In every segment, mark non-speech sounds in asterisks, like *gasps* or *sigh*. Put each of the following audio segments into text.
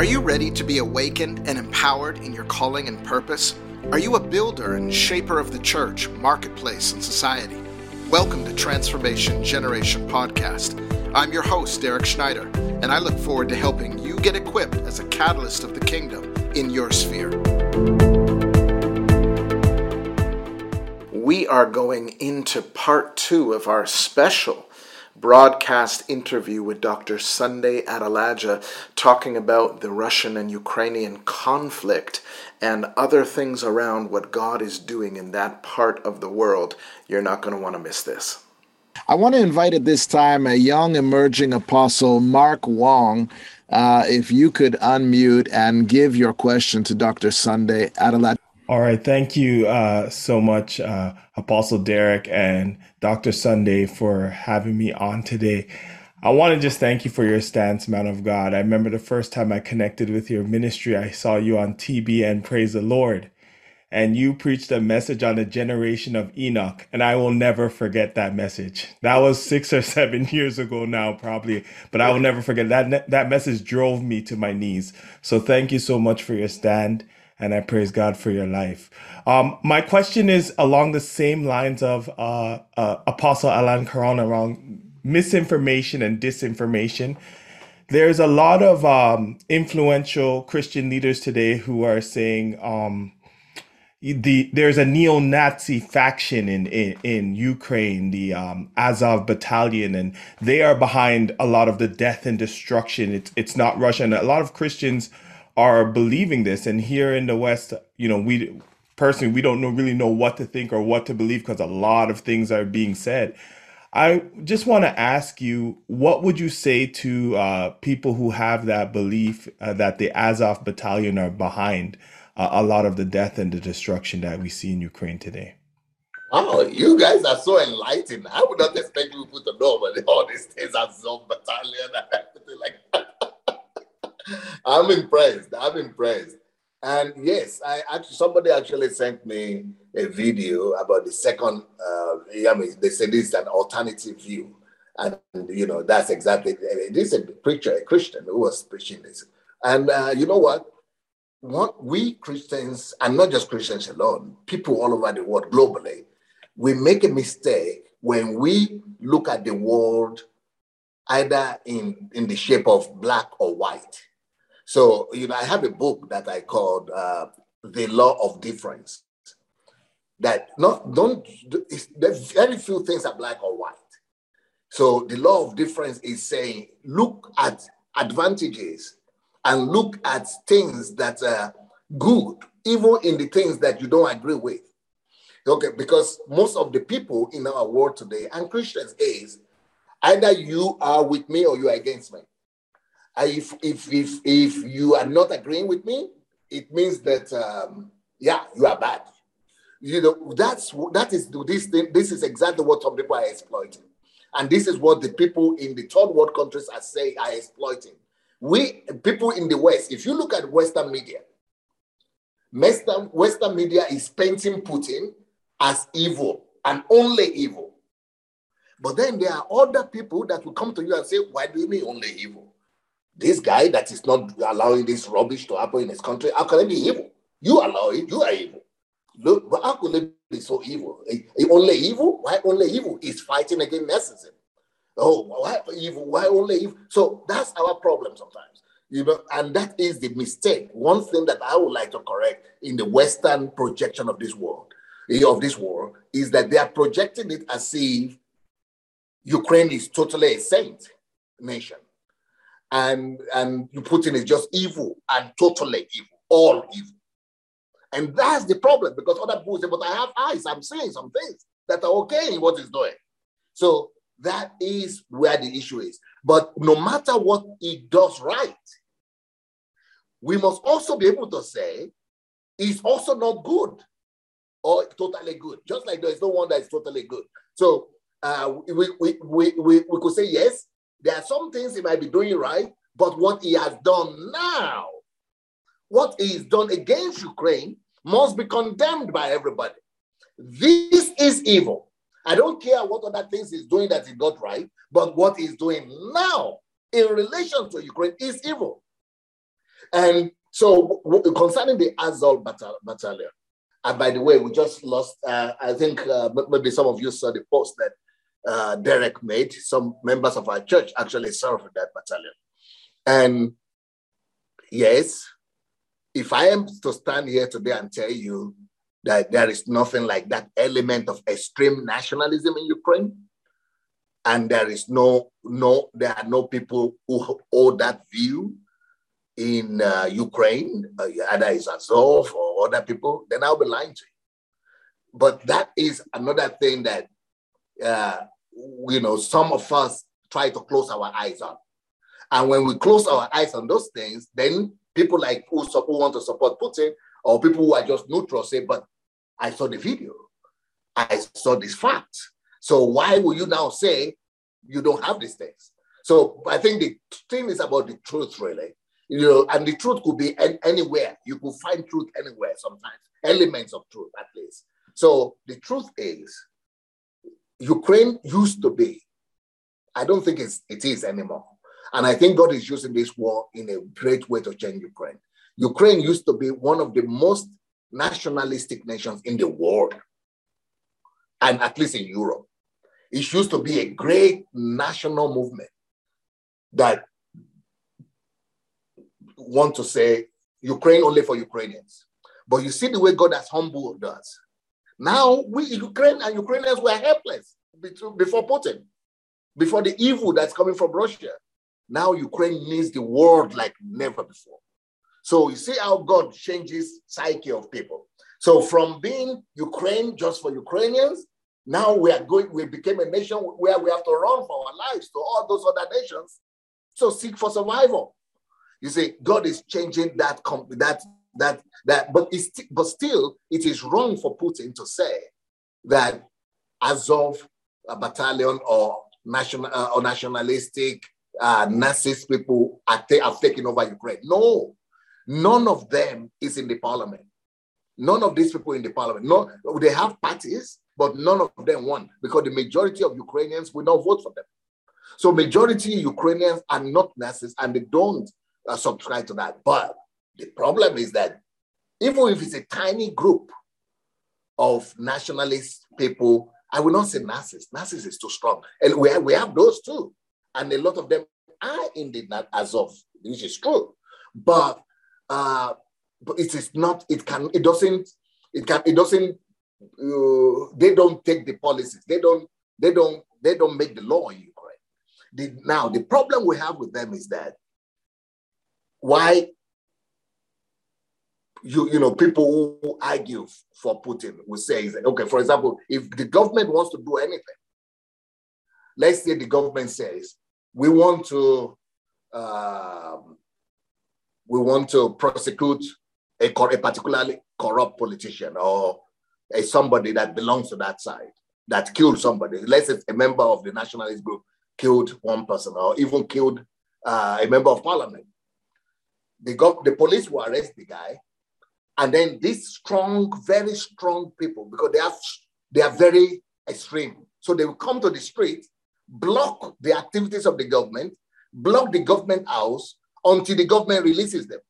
Are you ready to be awakened and empowered in your calling and purpose? Are you a builder and shaper of the church, marketplace, and society? Welcome to Transformation Generation Podcast. I'm your host, Derek Schneider, and I look forward to helping you get equipped as a catalyst of the kingdom in your sphere. We are going into part two of our special broadcast interview with Dr. Sunday Adelaja talking about the Russian and Ukrainian conflict and other things around what God is doing in that part of the world. You're not going to want to miss this. I want to invite at this time a young emerging apostle, Mark Wong. Uh, if you could unmute and give your question to Dr. Sunday Adelaja. All right. Thank you uh, so much, uh, Apostle Derek and Dr. Sunday, for having me on today. I want to just thank you for your stance, man of God. I remember the first time I connected with your ministry, I saw you on TBN Praise the Lord. And you preached a message on the generation of Enoch, and I will never forget that message. That was six or seven *laughs* years ago now, probably, but I will never forget that. That message drove me to my knees. So thank you so much for your stand and I praise God for your life. Um, my question is along the same lines of uh, uh, Apostle Alan Caron around misinformation and disinformation. There's a lot of um, influential Christian leaders today who are saying um, the there's a neo-Nazi faction in in, in Ukraine, the um, Azov Battalion, and they are behind a lot of the death and destruction. It's it's not Russia, and a lot of Christians are believing this. And here in the West, you know, we personally we don't know really know what to think or what to believe because a lot of things are being said. I just want to ask you, what would you say to uh, people who have that belief uh, that the Azov battalion are behind uh, a lot of the death and the destruction that we see in Ukraine today? Oh, you guys are so enlightened. I would not expect you to know all these things, Azov battalion and everything like that. *laughs* I'm impressed. I'm impressed. And yes, I actually somebody actually sent me a video about the second. Uh, I mean, they said this is an alternative view, and you know that's exactly this is a preacher, a Christian who was preaching this. And uh, you know what? What we Christians, and not just Christians alone, people all over the world globally, we make a mistake when we look at the world either in in the shape of black or white so, you know, I have a book that I called uh, The Law of Difference. That not don't there's very few things are black or white. So the law of difference is saying look at advantages and look at things that are good, even in the things that you don't agree with. Okay, because most of the people in our world today and Christians is either you are with me or you are against me if if if if you are not agreeing with me, it means that um, yeah, you are bad. You know that's that is this thing. This is exactly what some people are exploiting, and this is what the people in the third world countries are saying are exploiting. We people in the West, if you look at Western media, Western Western media is painting Putin as evil and only evil. But then there are other people that will come to you and say, Why do you mean only evil? This guy that is not allowing this rubbish to happen in his country, how can it be evil? You allow it, you are evil. Look, but how could it be so evil? Eh, eh, only evil? Why only evil? He's fighting against necessary. Oh, why evil? Why only evil? So that's our problem sometimes. You know, and that is the mistake. One thing that I would like to correct in the Western projection of this world, eh, of this war, is that they are projecting it as if Ukraine is totally a saint nation and and Putin is just evil and totally evil, all evil. And that's the problem because other people say, but I have eyes, I'm seeing some things that are okay in what he's doing. So that is where the issue is. But no matter what he does right, we must also be able to say he's also not good or totally good. Just like there is no one that is totally good. So uh, we, we, we, we, we could say, yes, there are some things he might be doing right, but what he has done now, what he has done against Ukraine, must be condemned by everybody. This is evil. I don't care what other things he's doing that he got right, but what he's doing now in relation to Ukraine is evil. And so, concerning the Azov battalion, and by the way, we just lost, uh, I think uh, maybe some of you saw the post that uh, Derek made. Some members of our church actually served in that battalion. And yes, if I am to stand here today and tell you that there is nothing like that element of extreme nationalism in Ukraine, and there is no no there are no people who hold that view in uh, Ukraine, uh, either it's Azov or other people, then I'll be lying to you. But that is another thing that uh, you know some of us try to close our eyes on, and when we close our eyes on those things, then people like who, who want to support Putin or people who are just neutral say, "But I saw the video, I saw this fact." So why will you now say you don't have these things? So I think the thing is about the truth, really. You know, and the truth could be anywhere. You could find truth anywhere sometimes, elements of truth at least. So the truth is, Ukraine used to be. I don't think it's, it is anymore. And I think God is using this war in a great way to change Ukraine. Ukraine used to be one of the most nationalistic nations in the world, and at least in Europe. It used to be a great national movement that want to say Ukraine only for Ukrainians. But you see the way God has humbled us. Now we Ukraine and Ukrainians were helpless before Putin, before the evil that's coming from Russia. Now Ukraine needs the world like never before. So you see how God changes psyche of people. So from being Ukraine just for Ukrainians, now we are going, we became a nation where we have to run for our lives to all those other nations. So seek for survival. You see, God is changing that that that that, but it's but still it is wrong for Putin to say that Azov a battalion or national uh, or nationalistic uh, Nazist people are ta- have taken over Ukraine. No, none of them is in the parliament. None of these people in the parliament. No, they have parties, but none of them won because the majority of Ukrainians will not vote for them. So majority Ukrainians are not Nazis and they don't uh, subscribe to that. But the problem is that even if it's a tiny group of nationalist people, I will not say Nazis. Nazis is too strong. And we have, we have those too. And a lot of them are indeed not Azov, which is true. But uh, but it is not, it can, it doesn't, it can, it doesn't, uh, they don't take the policies. They don't, they don't, they don't make the law in Ukraine. The, now, the problem we have with them is that why you you know people who argue for Putin will say that, okay, for example, if the government wants to do anything, let's say the government says we want to um, we want to prosecute a, a particularly corrupt politician or a somebody that belongs to that side that killed somebody. Let's say a member of the nationalist group killed one person or even killed uh, a member of parliament the, gov- the police will arrest the guy. And then these strong, very strong people, because they have they are very extreme. So they will come to the street, block the activities of the government, block the government house until the government releases them.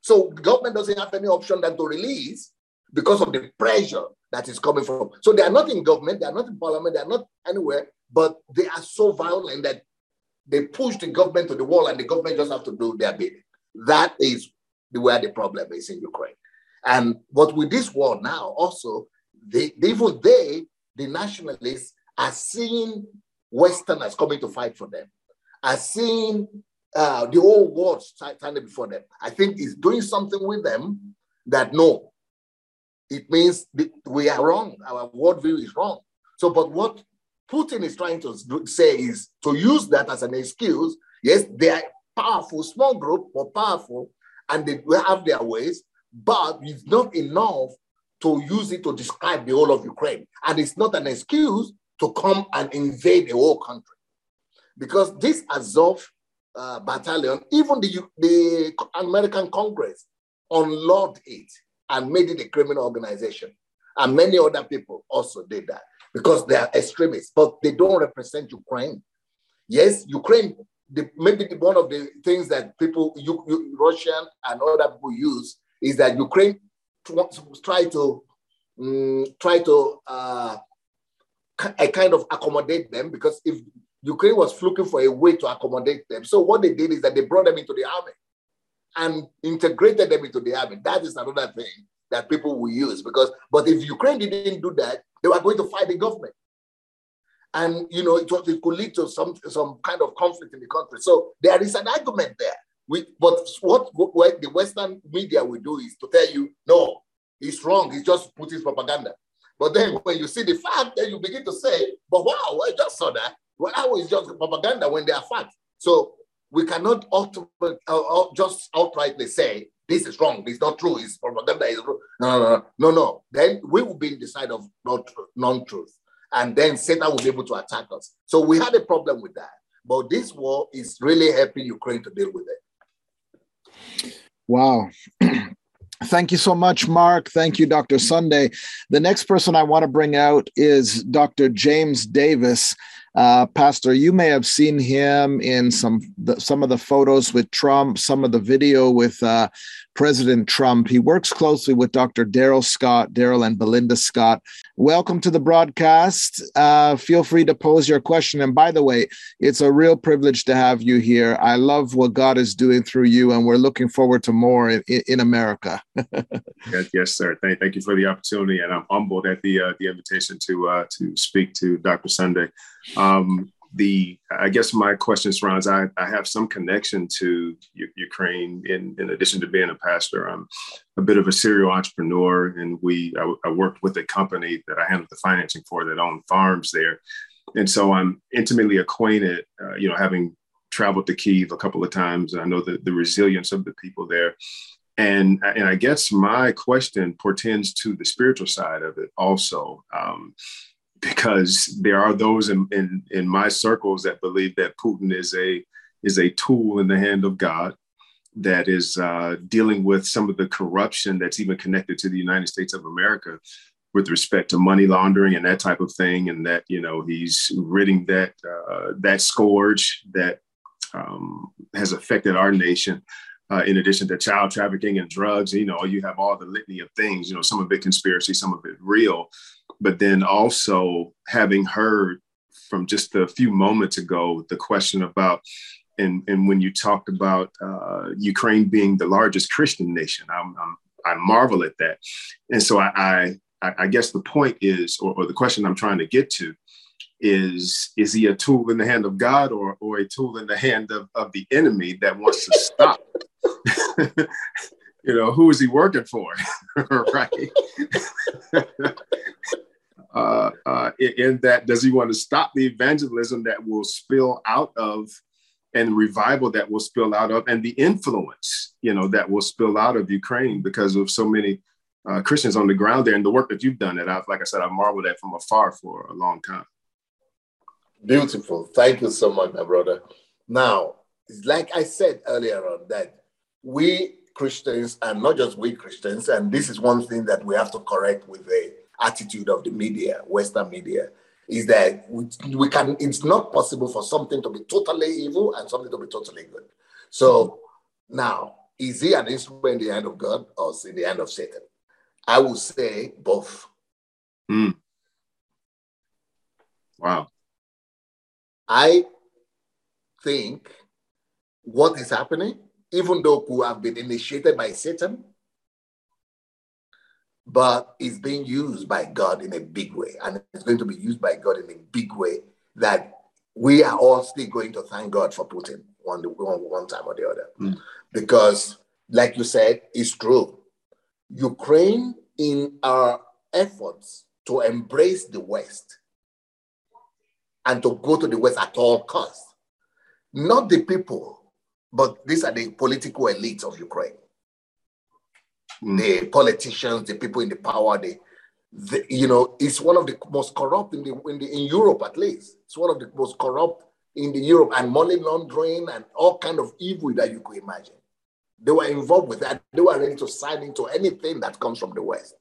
So the government doesn't have any option than to release because of the pressure that is coming from. So they are not in government, they are not in parliament, they are not anywhere, but they are so violent that they push the government to the wall and the government just have to do their bidding. That is where the problem is in Ukraine. And but with this war now, also, they, even they, the nationalists, are seeing Westerners coming to fight for them, are seeing uh, the whole world standing before them. I think it's doing something with them that no, it means we are wrong. Our worldview is wrong. So, but what Putin is trying to say is to use that as an excuse. Yes, they are powerful, small group, but powerful, and they have their ways, but it's not enough to use it to describe the whole of Ukraine. And it's not an excuse to come and invade the whole country. Because this Azov uh, battalion, even the, the American Congress unlawed it and made it a criminal organization. And many other people also did that because they are extremists, but they don't represent Ukraine. Yes, Ukraine the, maybe the, one of the things that people, you, you, Russian and other people use is that Ukraine try to um, try to uh, kind of accommodate them because if Ukraine was looking for a way to accommodate them, so what they did is that they brought them into the army and integrated them into the army. That is another thing that people will use because, but if Ukraine didn't do that, they were going to fight the government. And you know, it, was, it could lead to some, some kind of conflict in the country. So there is an argument there. We, but what, what the Western media will do is to tell you, no, he's wrong. He's just Putin's propaganda. But then when you see the fact, then you begin to say, but wow, I just saw that. Well, how is just propaganda when they are facts? So we cannot ultimate, uh, just outrightly say this is wrong, it's not true, it's propaganda wrong. No, no, no, no, no. Then we will be in the side of non-truth. And then Satan will be able to attack us. So we had a problem with that. But this war is really helping Ukraine to deal with it. Wow. *clears throat* Thank you so much, Mark. Thank you, Dr. Sunday. The next person I want to bring out is Dr. James Davis. Uh, Pastor, you may have seen him in some the, some of the photos with Trump, some of the video with uh, President Trump. He works closely with Dr. Darrell Scott, Darrell and Belinda Scott. Welcome to the broadcast. Uh, feel free to pose your question. And by the way, it's a real privilege to have you here. I love what God is doing through you, and we're looking forward to more in, in America. *laughs* yes, yes, sir. Thank, thank you for the opportunity, and I'm humbled at the uh, the invitation to uh, to speak to Dr. Sunday. Um, the I guess my question surrounds I, I have some connection to U- Ukraine in, in addition to being a pastor. I'm a bit of a serial entrepreneur, and we I, I worked with a company that I handled the financing for that owned farms there, and so I'm intimately acquainted. Uh, you know, having traveled to Kiev a couple of times, I know the, the resilience of the people there. And, and I guess my question portends to the spiritual side of it also. Um, because there are those in, in, in my circles that believe that Putin is a is a tool in the hand of God that is uh, dealing with some of the corruption that's even connected to the United States of America with respect to money laundering and that type of thing, and that you know he's ridding that uh, that scourge that um, has affected our nation. Uh, in addition to child trafficking and drugs, you know, you have all the litany of things. You know, some of it conspiracy, some of it real but then also having heard from just a few moments ago the question about and, and when you talked about uh, Ukraine being the largest Christian nation, I'm, I'm, i marvel at that. And so I, I, I guess the point is, or, or, the question I'm trying to get to is, is he a tool in the hand of God or, or a tool in the hand of, of the enemy that wants to stop? *laughs* you know, who is he working for? *laughs* right *laughs* uh, uh, in that does he want to stop the evangelism that will spill out of and revival that will spill out of and the influence you know that will spill out of ukraine because of so many uh, christians on the ground there and the work that you've done that i've like i said i've marveled at from afar for a long time? Beautiful. Thank you so much my brother. Now like i said earlier on that we christians and not just we christians and this is one thing that we have to correct with the attitude of the media, Western media, is that we, we can, it's not possible for something to be totally evil and something to be totally good. So now, is he an instrument in the hand of God or in the hand of Satan? I would say both. Mm. Wow. I think what is happening, even though could have been initiated by Satan, but it's being used by God in a big way. And it's going to be used by God in a big way that we are all still going to thank God for Putin one, one, one time or the other. Mm. Because, like you said, it's true. Ukraine, in our efforts to embrace the West and to go to the West at all costs, not the people, but these are the political elites of Ukraine. The politicians, the people in the power, the, the, you know, it's one of the most corrupt in the, in the in Europe at least. It's one of the most corrupt in the Europe and money laundering and all kind of evil that you could imagine. They were involved with that. They were ready to sign into anything that comes from the West.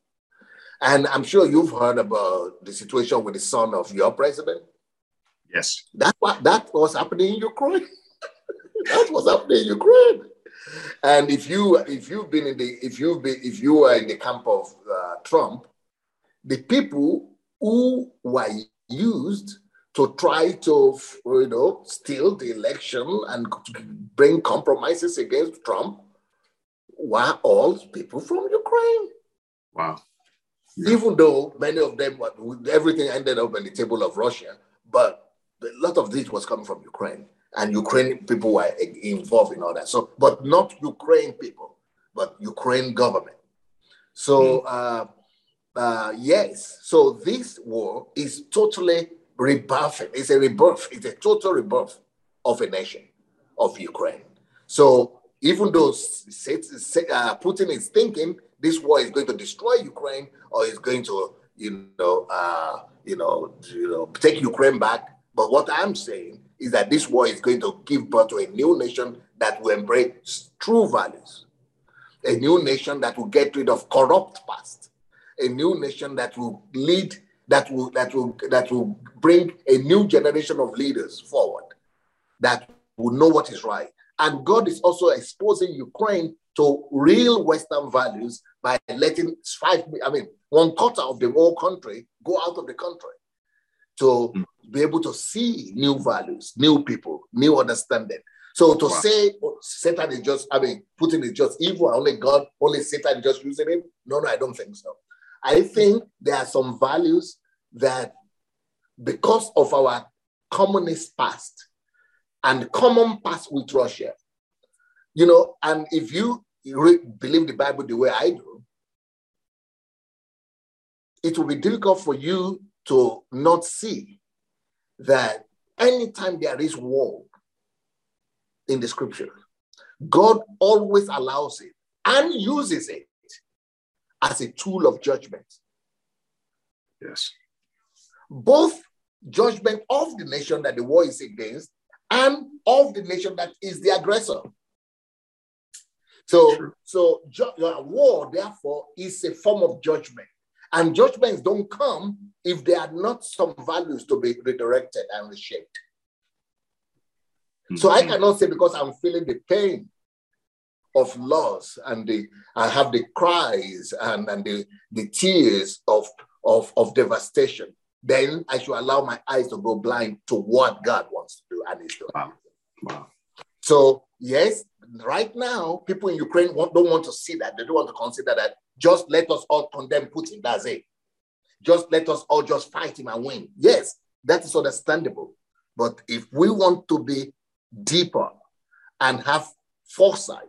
And I'm sure you've heard about the situation with the son of your president. Yes. That's what that was happening in Ukraine. *laughs* that was happening in Ukraine. And if you if you've been in the if you've been if you are in the camp of uh, Trump, the people who were used to try to you know steal the election and bring compromises against Trump were all people from Ukraine. Wow. Even though many of them, everything ended up on the table of Russia, but a lot of this was coming from Ukraine, and Ukrainian people were involved in all that. So, but not Ukraine people, but Ukraine government. So, hmm. uh, uh, yes, so this war is totally rebirthing. It's a rebirth. It's a total rebirth of a nation, of Ukraine. So even though uh, Putin is thinking this war is going to destroy Ukraine or is going to, you know, uh, you know, you know, take Ukraine back, but what I'm saying is that this war is going to give birth to a new nation that will embrace true values, a new nation that will get rid of corrupt past, a new nation that will lead that will that will that will bring a new generation of leaders forward that will know what is right. And God is also exposing Ukraine to real Western values by letting five, I mean, one quarter of the whole country go out of the country to mm. be able to see new values, new people, new understanding. So to wow. say oh, Satan is just, I mean, Putin is just evil, only God, only Satan is just using him. No, no, I don't think so. I think there are some values that because of our communist past and common past with Russia, you know, and if you believe the Bible the way I do, it will be difficult for you to not see that anytime there is war in the scripture, God always allows it and uses it as a tool of judgment. Yes. Both judgment of the nation that the war is against and of the nation that is the aggressor. So, True. so ju- uh, war, therefore, is a form of judgment. And judgments don't come if there are not some values to be redirected and reshaped. Mm-hmm. So I cannot say because I'm feeling the pain of loss and the I have the cries and, and the, the tears of, of, of devastation, then I should allow my eyes to go blind to what God wants to do and is doing. Wow. Wow. So yes, right now, people in Ukraine want, don't want to see that. They don't want to consider that. Just let us all condemn Putin. That's it. Just let us all just fight him and win. Yes, that is understandable. But if we want to be deeper and have foresight,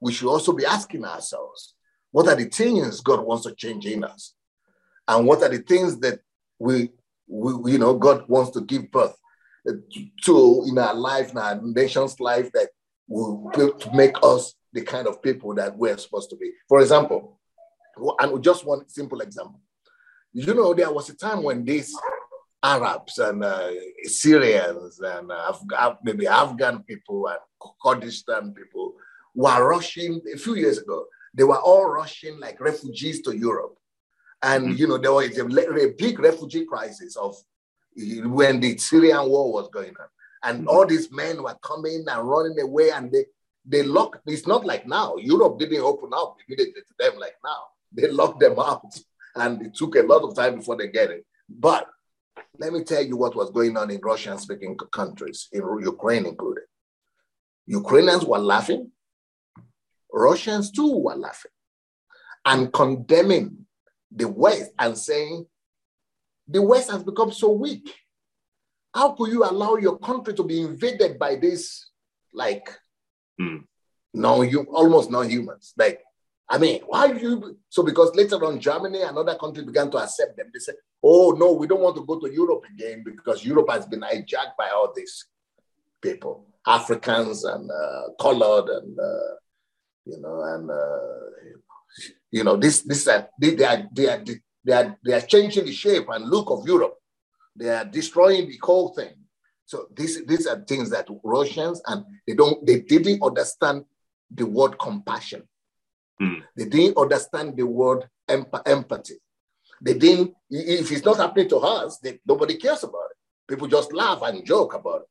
we should also be asking ourselves, what are the things God wants to change in us? And what are the things that we, we you know, God wants to give birth to in our life, in our nation's life that will make us the kind of people that we're supposed to be. For example, and just one simple example. You know, there was a time when these Arabs and uh, Syrians and uh, Af- maybe Afghan people and Kurdistan people were rushing a few years ago. They were all rushing like refugees to Europe. And, mm-hmm. you know, there was a, a, big refugee crisis of when the Syrian war was going on. And mm-hmm. all these men were coming and running away and they, they locked, it's not like now. Europe didn't open up immediately to them like now. They locked them out *laughs* and it took a lot of time before they get it. But let me tell you what was going on in Russian speaking countries, in Ukraine included. Ukrainians were laughing, Russians too were laughing and condemning the West and saying, the West has become so weak. How could you allow your country to be invaded by this, like, mm. no, you almost non humans? Like, I mean, why you? So because later on, Germany and other countries began to accept them. They said, "Oh no, we don't want to go to Europe again because Europe has been hijacked by all these people, Africans and uh, colored and uh, you know and uh, you know this this uh, they, they are they are they are they are changing the shape and look of Europe. They are destroying the whole thing. So these these are things that Russians and they don't they didn't understand the word compassion Mm. They didn't understand the word emp- empathy. They didn't, if it's not happening to us, they, nobody cares about it. People just laugh and joke about it.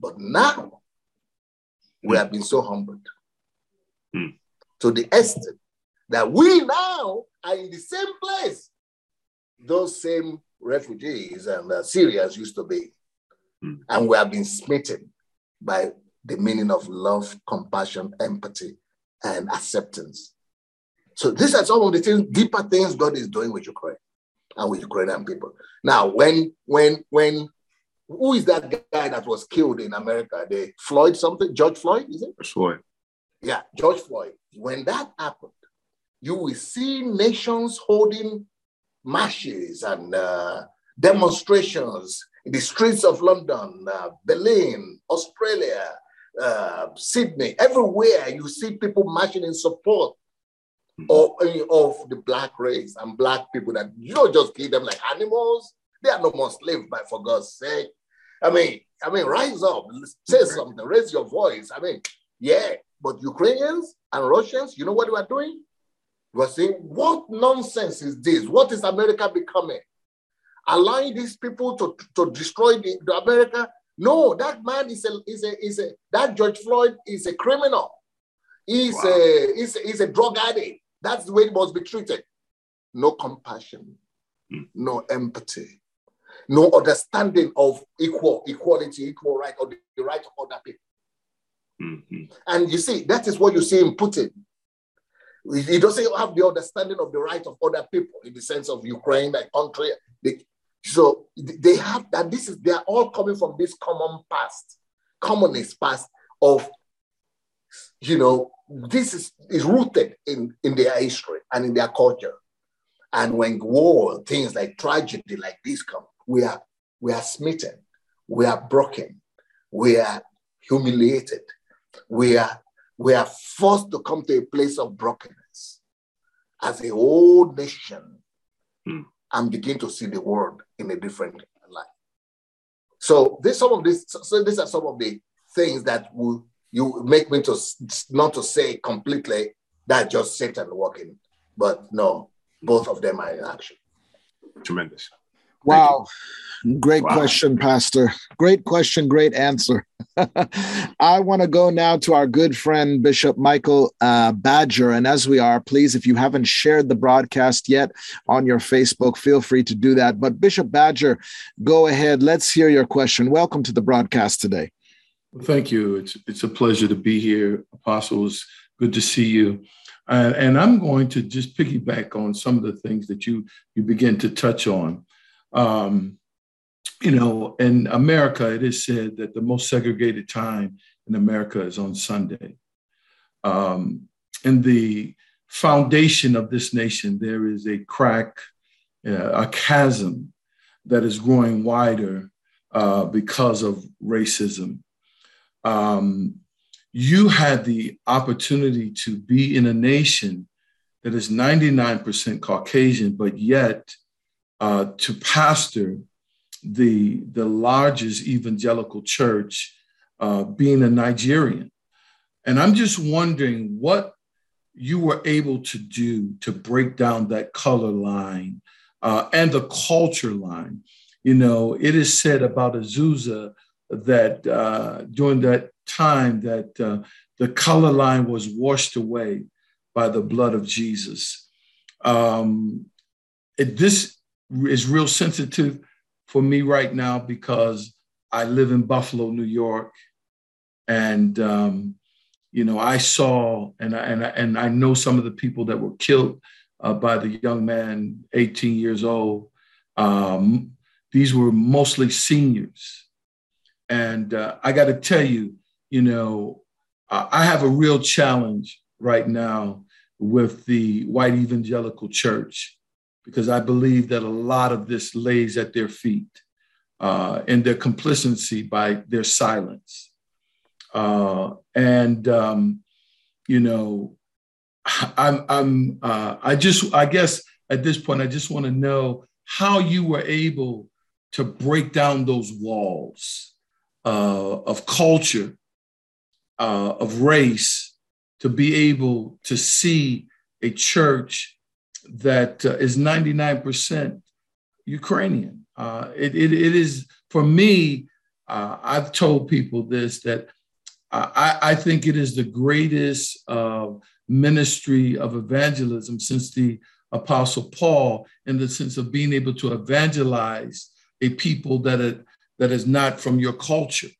But now, we have been so humbled Hmm. to the extent that we now are in the same place those same refugees and uh, Syrians used to be. And we have been smitten by the meaning of love, compassion, empathy, and acceptance. So these are some of the things, deeper things God is doing with Ukraine and with Ukrainian people. Now, when, when, when, who is that guy that was killed in America? The Floyd something, George Floyd, is it? Floyd. Yeah, George Floyd. When that happened, you will see nations holding marches and uh, demonstrations the streets of London, uh, Berlin, Australia, uh, Sydney, everywhere you see people marching in support of, of the black race and black people that you don't just kill them like animals. They are no more slaves, but for God's sake. I mean, I mean, rise up, say something, raise your voice. I mean, yeah, but Ukrainians and Russians, you know what we are doing? We're saying, what nonsense is this? What is America becoming? Allowing these people to, to destroy the, the America? No, that man is a, is a, is a, that George Floyd is a criminal. He's Wow. a, he's a, he's a drug addict. That's the way it must be treated. No compassion, Hmm. no empathy, no understanding of equal equality, equal right, or the, the right of other people. Mhm. And you see, that is what you see in Putin. He doesn't have the understanding of the right of other people in the sense of Ukraine, like country. They- so they have that. This is they are all coming from this common past, communist past of, you know, this is, is rooted in, in their history and in their culture. And when war, things like tragedy like this come, we are we are smitten, we are broken, we are humiliated, we are we are forced to come to a place of brokenness as a whole nation Hmm. And begin to see the world in a different light. So this some of this so these are some of the things that will you make me to not to say completely that just Satan working, but no, both of them are in action. Tremendous. Wow. Great Wow. question, Pastor. Great question, great answer. *laughs* I want to go now to our good friend, Bishop Michael uh, Badger. And as we are, please, if you haven't shared the broadcast yet on your Facebook, feel free to do that. But Bishop Badger, go ahead. Let's hear your question. Welcome to the broadcast today. Well, thank you. It's it's a pleasure to be here, Apostles. Good to see you. Uh, and I'm going to just piggyback on some of the things that you you begin to touch on. Um, you know, in America, it is said that the most segregated time in America is on Sunday. Um, in the foundation of this nation, there is a crack, uh, a chasm that is growing wider uh, because of racism um, you had the opportunity to be in a nation that is 99% Caucasian, but yet uh, to pastor the, the largest evangelical church uh, being a Nigerian. And I'm just wondering what you were able to do to break down that color line uh, and the culture line. You know, it is said about Azusa that uh, during that time that uh, the color line was washed away by the blood of Jesus. Um, it, this is real sensitive for me right now because I live in Buffalo, New York, and um, you know I saw and I, and I, and I know some of the people that were killed uh, by the young man, 18 years old. Um, these were mostly seniors, and uh, I got to tell you, you know, I have a real challenge right now with the white evangelical church because I believe that a lot of this lays at their feet uh, and their complicity by their silence. Uh, and, um, you know, I'm, I'm, uh, I just, I guess at this point, I just want to know how you were able to break down those walls uh, of culture uh, of race to be able to see a church that uh, is 99% Ukrainian. Uh, it, it, it is, for me, uh, I've told people this that I, I think it is the greatest uh, ministry of evangelism since the Apostle Paul, in the sense of being able to evangelize a people that that is not from your culture.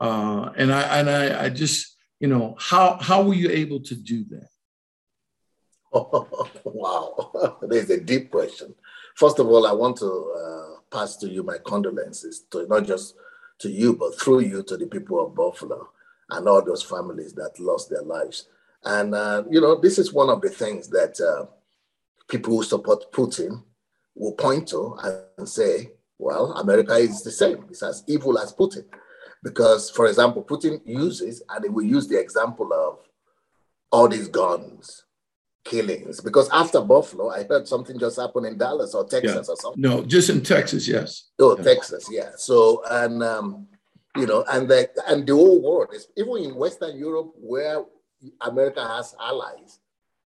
Uh, and I and I, I just you know how how were you able to do that? *laughs* wow, *laughs* there's a deep question. First of all, I want to uh, pass to you my condolences to not just to you, but through you to the people of Buffalo and all those families that lost their lives. And, uh, you know, this is one of the things that uh, people who support Putin will point to and say, well, America is the same. It's as evil as Putin. Because, for example, Putin uses, and he will use the example of all these guns, killings. Because after Buffalo, I heard something just happened in Dallas or Texas yeah. or something. No, just in Texas, yes. Oh, yeah. Texas, yeah. So, and um, you know, and the and the whole world is even in Western Europe where America has allies.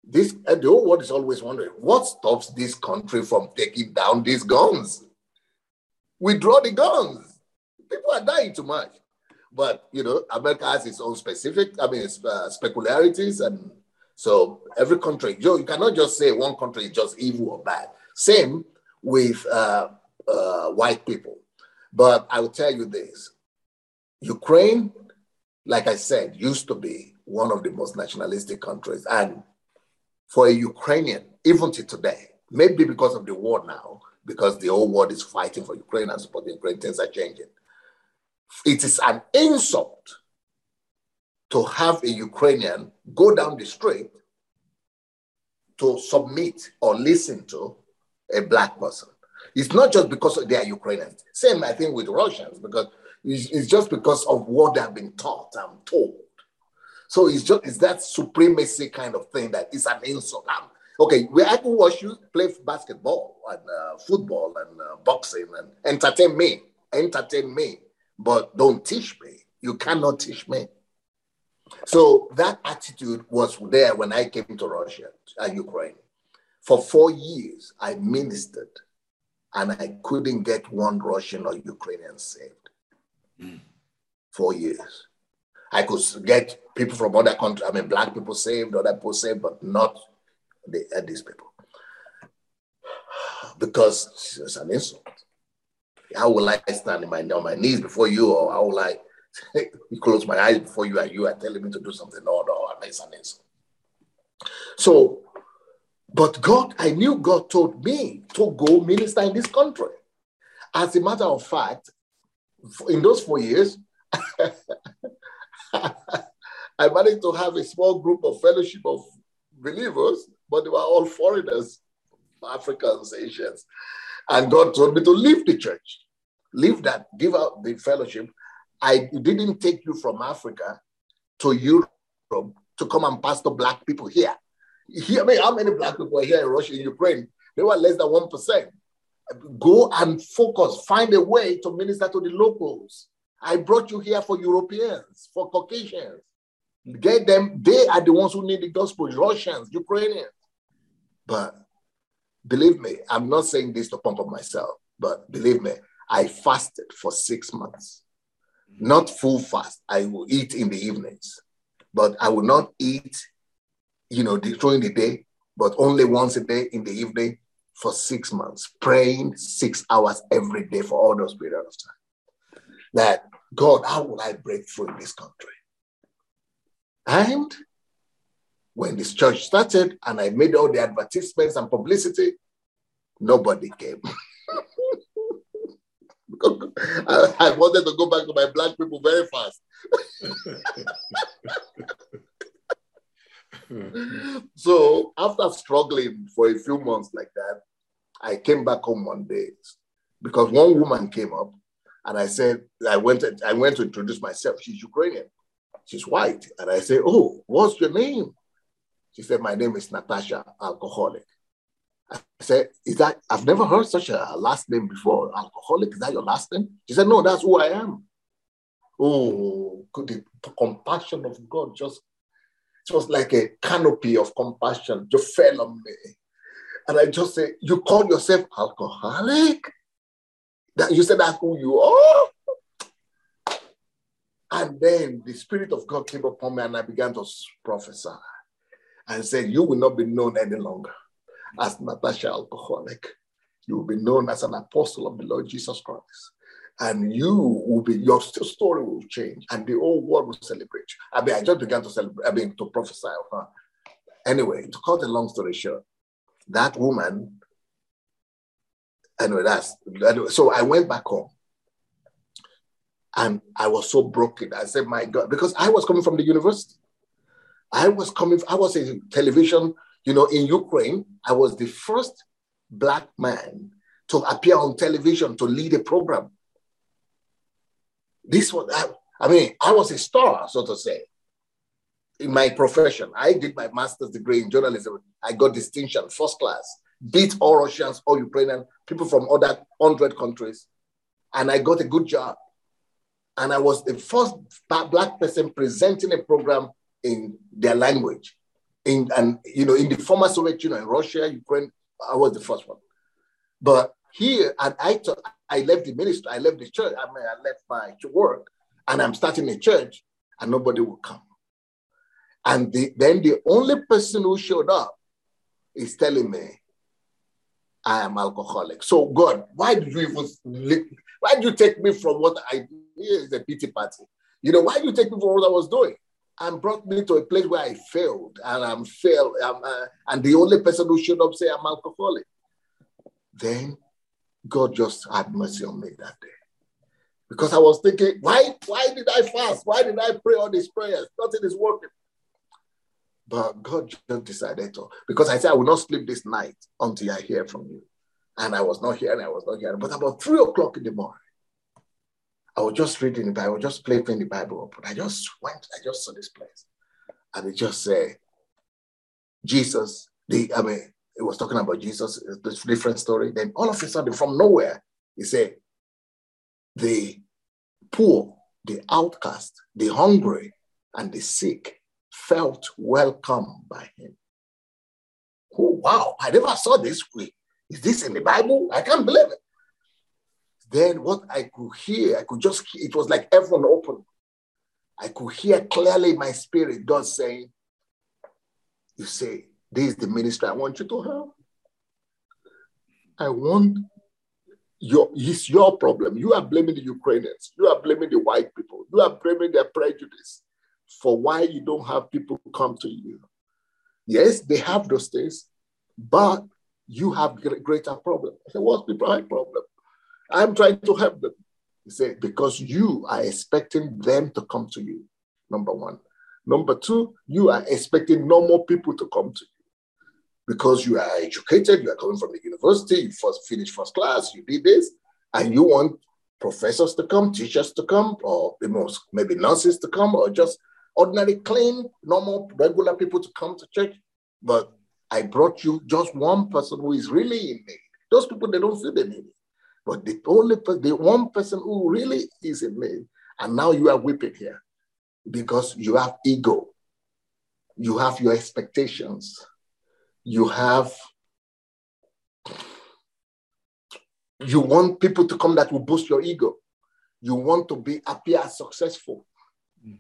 This and the whole world is always wondering what stops this country from taking down these guns. Withdraw the guns. People are dying too much. But you know, America has its own specific, I mean, uh, specularities, and so every country, you, you cannot just say one country is just evil or bad. Same with uh, uh, white people. But I will tell you this: Ukraine, like I said, used to be one of the most nationalistic countries. And for a Ukrainian, even to today, maybe because of the war now, because the whole world is fighting for Ukraine and supporting Ukraine, things are changing. It is an insult to have a Ukrainian go down the street to submit or listen to a black person. It's not just because they are Ukrainians. Same, I think, with Russians, because it's, just because of what they have been taught and told. So it's just it's that supremacy kind of thing that is an insult. Um, okay, we I can watch you play basketball and uh, football and uh, boxing and entertain me, entertain me, but don't teach me. You cannot teach me. So that attitude was there when I came to Russia and Ukraine. For four years, I ministered and I couldn't get one Russian or Ukrainian saved. Four years. I could get people from other countries, I mean, black people saved, other people saved, but not the, uh, these people. *sighs* Because it's an insult. How will I stand my, on my knees before you, or how will I close my eyes before you, and you are telling me to do something? No, no, it's an insult. So, but God, I knew God told me to go minister in this country. As a matter of fact, in those four years, *laughs* I managed to have a small group of fellowship of believers, but they were all foreigners, Africans, Asians. And God told me to leave the church, leave that, give out the fellowship. I didn't take you from Africa to Europe to come and pastor black people here. I mean, how many black people are here in Russia, in Ukraine? They were less than 1% go and focus, find a way to minister to the locals. I brought you here for Europeans, for Caucasians. Get them, they are the ones who need the gospel, Russians, Ukrainians. But believe me, I'm not saying this to pump up myself, but believe me, I fasted for six months. Not full fast. I will eat in the evenings, but I will not eat, you know, during the day, but only once a day in the evening for six months, praying six hours every day for all those period of time. That God, how will I break through in this country? And when this church started and I made all the advertisements and publicity, nobody came. *laughs* I, I wanted to go back to my black people very fast. *laughs* so after struggling for a few months like that, I came back home one day because one woman came up and I said, I went, I went to introduce myself. She's Ukrainian. She's white. And I said, Oh, what's your name? She said, My name is Natasha, alcoholic. I said, Is that, I've never heard such a last name before. Alcoholic, is that your last name? She said, No, that's who I am. Oh, the compassion of God just, it was like a canopy of compassion just fell on me. And I just say, You call yourself alcoholic? That you said that's who you are? And then the Spirit of God came upon me and I began to prophesy and said, You will not be known any longer as Natasha alcoholic. You will be known as an apostle of the Lord Jesus Christ. And you will be, your story will change and the whole world will celebrate you. I mean, I just began to celebrate, I mean, to prophesy of her. Anyway, to cut a long story short, that woman, anyway, that's, so I went back home and I was so broken. I said, my God, because I was coming from the university. I was coming, I was in television, you know, in Ukraine. I was the first black man to appear on television to lead a program. This was, I, I mean, I was a star, so to say, in my profession. I did my master's degree in journalism. I got distinction, first class, beat all Russians, all Ukrainian, people from other 100 countries. And I got a good job. And I was the first black person presenting a program in their language. In and you know, in the former Soviet Union, Russia, Ukraine, I was the first one. But here, and I took, I left the ministry, I left the church, I mean, I left my work, and I'm starting a church, and nobody will come. And the, then the only person who showed up is telling me, I am alcoholic. So God, why did you even why did you take me from what I is a pity party? You know, why did you take me from what I was doing? And brought me to a place where I failed and I'm failed. I'm, uh, and the only person who showed up say I'm alcoholic. Then God just had mercy on me that day. Because I was thinking, why, why did I fast? Why did I pray all these prayers? Nothing is working. But God just decided to, because I said, I will not sleep this night until I hear from you. And I was not hearing, I was not hearing. But about three o'clock in the morning, I was just reading the Bible, just playing the Bible open. I just went, I just saw this place. And it just said, Jesus, the, I mean, it was talking about Jesus, this different story. Then all of a sudden, from nowhere, he said, the poor, the outcast, the hungry, and the sick felt welcome by him. Oh, wow, I never saw this. Is this in the Bible? I can't believe it. Then what I could hear, I could just, it was like heaven open. I could hear clearly my spirit God saying, You say, this is the ministry I want you to have. I want your, it's your problem. You are blaming the Ukrainians. You are blaming the white people. You are blaming their prejudice for why you don't have people come to you. Yes, they have those things, but you have greater problem. I said, what's the problem? I'm trying to help them. He said, because you are expecting them to come to you, number one. Number two, you are expecting normal people to come to you because you are educated, you are coming from the university, you first finished first class, you did this, and you want professors to come, teachers to come, or maybe nurses to come, or just ordinary, clean, normal, regular people to come to church. But I brought you just one person who is really in need. Those people, they don't feel the need. But the only the one person who really is in me, and now you are weeping here because you have ego, you have your expectations, you have you want people to come that will boost your ego. You want to be appear successful. Mm.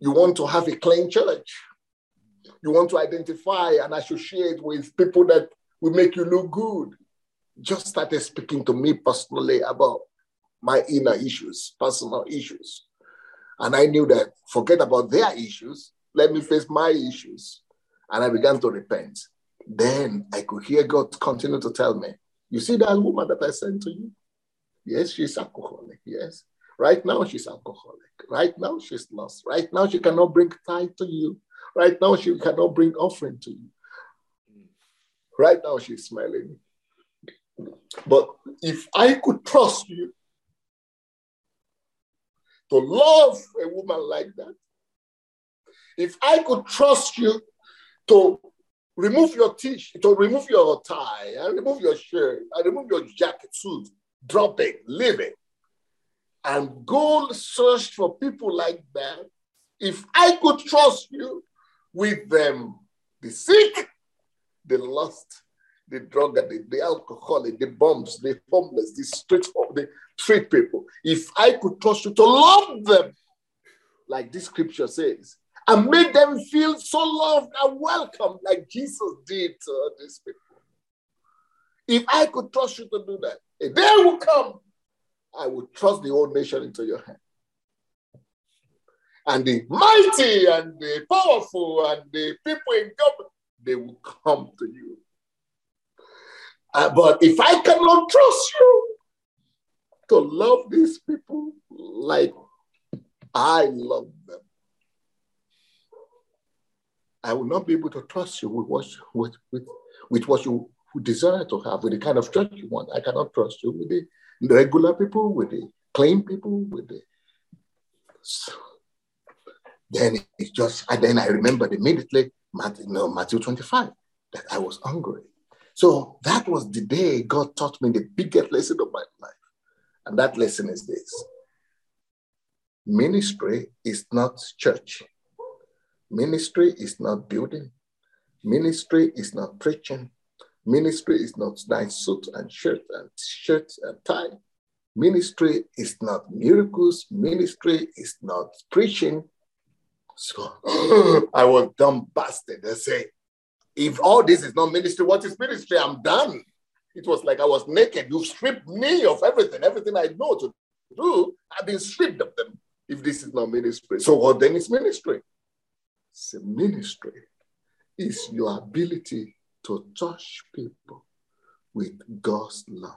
You want to have a clean church. You want to identify and associate with people that will make you look good just started speaking to me personally about my inner issues, personal issues. And I knew that forget about their issues, let me face my issues. And I began to repent. Then I could hear God continue to tell me, You see that woman that I sent to you? Yes, she's alcoholic. Yes. Right now, she's alcoholic. Right now, she's lost. Right now, she cannot bring tithe to you. Right now, she cannot bring offering to you. Right now, she's smiling. But if I could trust you to love a woman like that, if I could trust you to remove your t-shirt, to remove your tie, and remove your shirt, and remove your jacket, suit, drop it, leave it, and go search for people like that, if I could trust you with them, the sick, the lost, the drug addict, the alcoholic, the bums, the homeless, the street, the street people, if I could trust you to love them, like this scripture says, and make them feel so loved and welcome, like Jesus did to these people. If I could trust you to do that, a day will come, I will trust the whole nation into your hand. And the mighty and the powerful and the people in government, they will come to you. Uh, but if I cannot trust you to love these people like I love them, I will not be able to trust you with what, with, with, with what you desire to have, with the kind of church you want. I cannot trust you with the regular people, with the claim people, with the. So then it's just, and then I remembered immediately Matthew, no, Matthew 25 that I was hungry. So that was the day God taught me the biggest lesson of my life. And that lesson is this ministry is not church, ministry is not building, ministry is not preaching, ministry is not nice suit and shirt and shirt and tie. Ministry is not miracles, ministry is not preaching. So *gasps* I was dumbasted. I say, if all this is not ministry, what is ministry? I'm done. It was like I was naked. You stripped me of everything, everything I know to do. I've been stripped of them. If this is not ministry, so what then is ministry? It's ministry is your ability to touch people with God's love.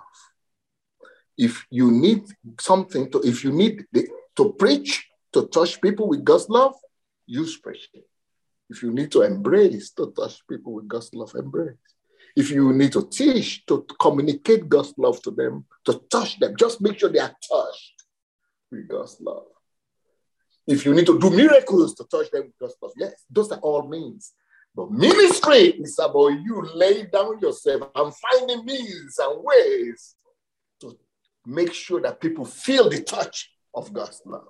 If you need something to, if you need the, to preach to touch people with God's love, use preaching. If you need to embrace to touch people with God's love, embrace. If you need to teach to communicate God's love to them, to touch them, just make sure they are touched with God's love. If you need to do miracles to touch them with God's love, yes, those are all means. But ministry is about you laying down yourself and finding means and ways to make sure that people feel the touch of God's love.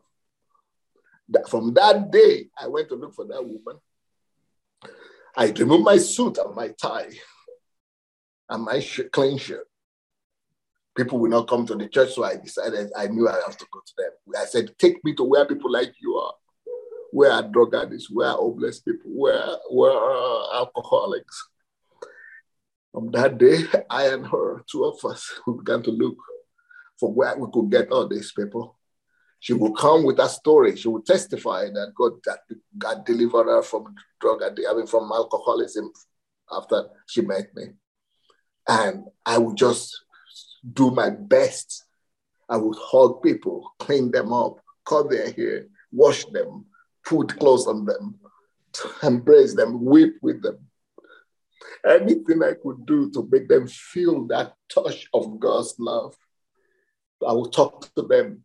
That from that day, I went to look for that woman. I removed my suit and my tie and my shirt, clean shirt. People will not come to the church, so I decided I knew I have to go to them. I said, Take me to where people like you are, where are drug addicts, where are homeless people, where, where are alcoholics. From that day, I and her, two of us, we began to look for where we could get all these people. She will come with that story. She will testify that God that God delivered her from drug I mean from alcoholism after she met me. And I would just do my best. I would hug people, clean them up, cut their hair, wash them, put clothes on them, embrace them, weep with them. Anything I could do to make them feel that touch of God's love. I would talk to them,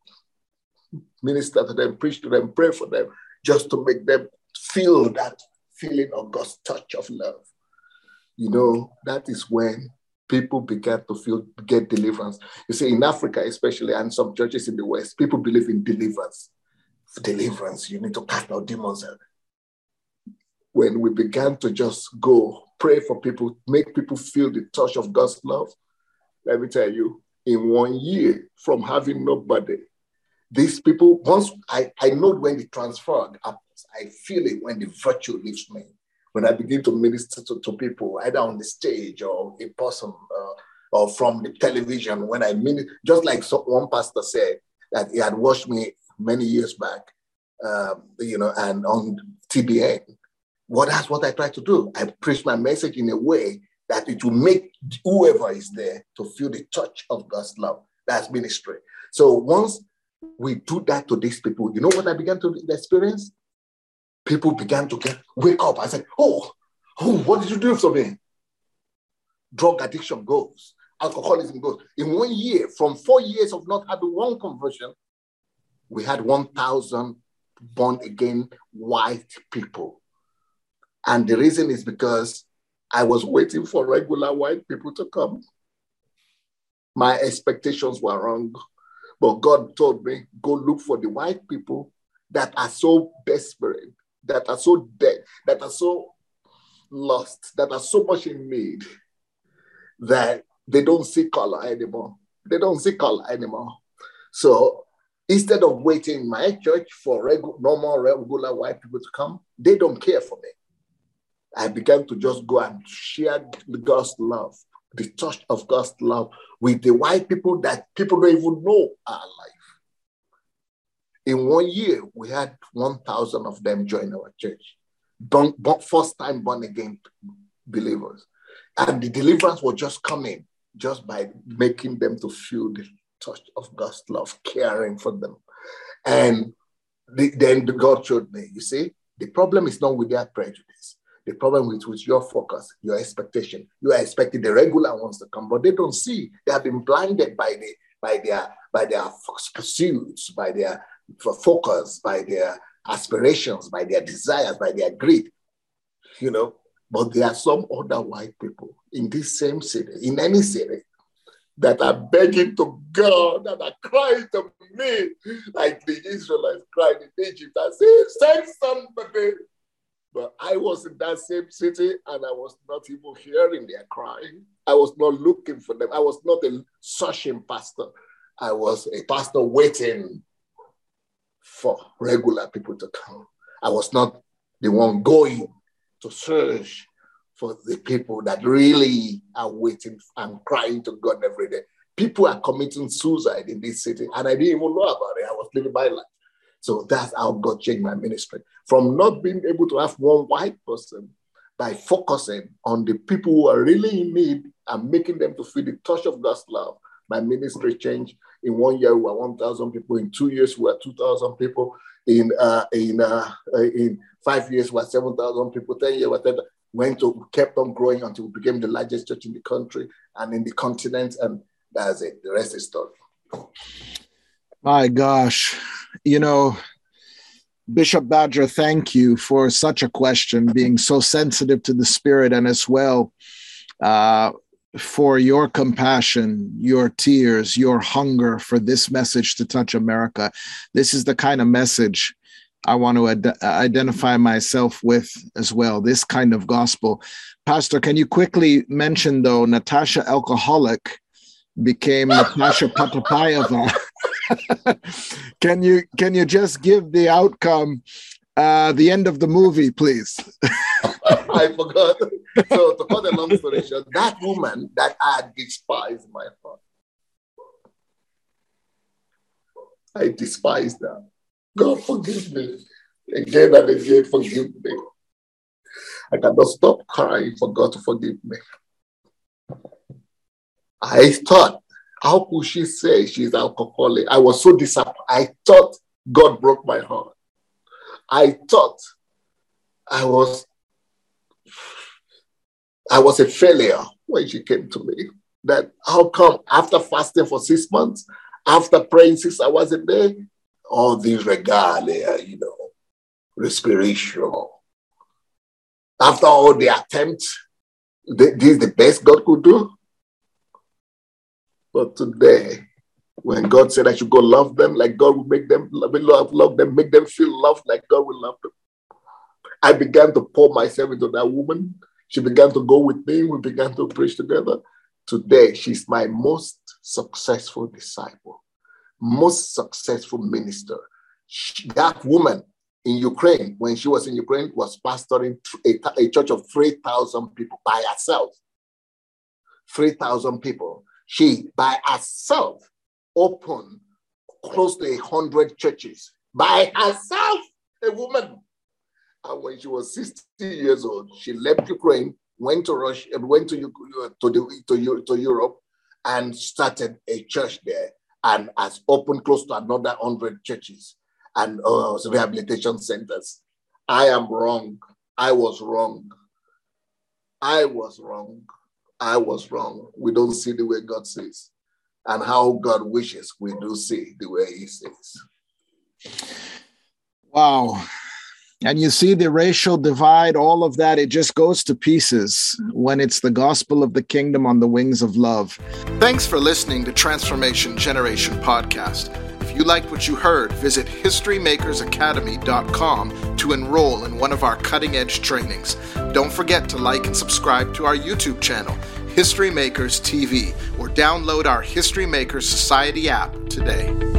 minister to them, preach to them, pray for them, just to make them feel that feeling of God's touch of love. You know, that is when people began to feel get deliverance. You see, in Africa, especially, and some churches in the West, people believe in deliverance. Deliverance, you need to cast out demons. When we began to just go pray for people, make people feel the touch of God's love, let me tell you, in one year from having nobody these people, once I, I know when the transfer happens, I feel it when the virtue leaves me. When I begin to minister to, to people, either on the stage or in person uh, or from the television, when I mean, just like so, one pastor said that he had watched me many years back, um, you know, and on TBN. What that's what I try to do. I preach my message in a way that it will make whoever is there to feel the touch of God's love. That's ministry. So once we do that to these people. You know what I began to experience? People began to get wake up. I said, Oh, oh, what did you do for me? Drug addiction goes, alcoholism goes. In one year, from four years of not having one conversion, we had 1,000 born again white people. And the reason is because I was waiting for regular white people to come. My expectations were wrong. But God told me, go look for the white people that are so desperate, that are so dead, that are so lost, that are so much in need. that they don't see color anymore. They don't see color anymore. So instead of waiting in my church for regu- normal, regular white people to come, they don't care for me. I began to just go and share God's love, the touch of God's love with the white people that people don't even know are alive. In one year, we had 1,000 of them join our church, born, born, first time born again believers. And the deliverance was just coming just by making them to feel the touch of God's love, caring for them. And the, then God showed me, you see, the problem is not with their prejudice. The problem is with your focus, your expectation. You are expecting the regular ones to come, but they don't see. They have been blinded by the by their by their pursuits, by their focus, by their aspirations, by their desires, by their greed. You know, but there are some other white people in this same city, in any city, that are begging to God that are crying to me like the Israelites cried in Egypt. I say, send somebody. But I was in that same city and I was not even hearing their crying. I was not looking for them. I was not a searching pastor. I was a pastor waiting for regular people to come. I was not the one going to search for the people that really are waiting and crying to God every day. People are committing suicide in this city, and I didn't even know about it. I was living my life. So that's how God changed my ministry. From not being able to have one white person by focusing on the people who are really in need and making them to feel the touch of God's love, my ministry changed. In one year, we were 1,000 people. In two years, we were 2,000 people. In uh, in uh, in five years, we were 7,000 people. Ten years, we were 10, went to kept on growing until we became the largest church in the country and in the continent. And that's it. The rest is story. My gosh, you know, Bishop Badger, thank you for such a question, being so sensitive to the spirit, and as well uh, for your compassion, your tears, your hunger for this message to touch America. This is the kind of message I want to ad- identify myself with as well, this kind of gospel. Pastor, can you quickly mention, though, Natasha Alcoholic became Natasha Potapayeva? *laughs* *laughs* can you can you just give the outcome uh the end of the movie please? *laughs* I forgot. So to cut a long story short that woman that i despised my heart i despised her god forgive me. Again and again forgive me. I cannot stop crying for god to forgive me. I thought how could she say she's alcoholic? I was so disappointed. I thought God broke my heart. I thought I was I was a failure when she came to me. That how come after fasting for six months, after praying six hours a day, all these regalia, you know, respiration. After all the attempts, this is the best God could do. But today, when God said I should go love them like God would make them love, love them, make them feel loved like God will love them. I began to pour myself into that woman. She began to go with me. We began to preach together. Today, she's my most successful disciple, most successful minister. She, that woman in Ukraine, when she was in Ukraine, was pastoring a, a church of 3,000 people by herself. 3,000 people she by herself opened close to a hundred churches by herself, a woman. And when she was 60 years old, she left Ukraine, went to Russia, went to, to, the, to, to Europe, and started a church there, and has opened close to another hundred churches and uh, rehabilitation centers. I am wrong. I was wrong. I was wrong. I was wrong. We don't see the way God sees. And how God wishes we do see the way He sees. Wow. And you see the racial divide, all of that, it just goes to pieces when it's the gospel of the kingdom on the wings of love. Thanks for listening to Transformation Generation Podcast. If you liked what you heard, visit HistoryMakersAcademy.com to enroll in one of our cutting edge trainings. Don't forget to like and subscribe to our YouTube channel History Makers TV or download our History Makers Society app today.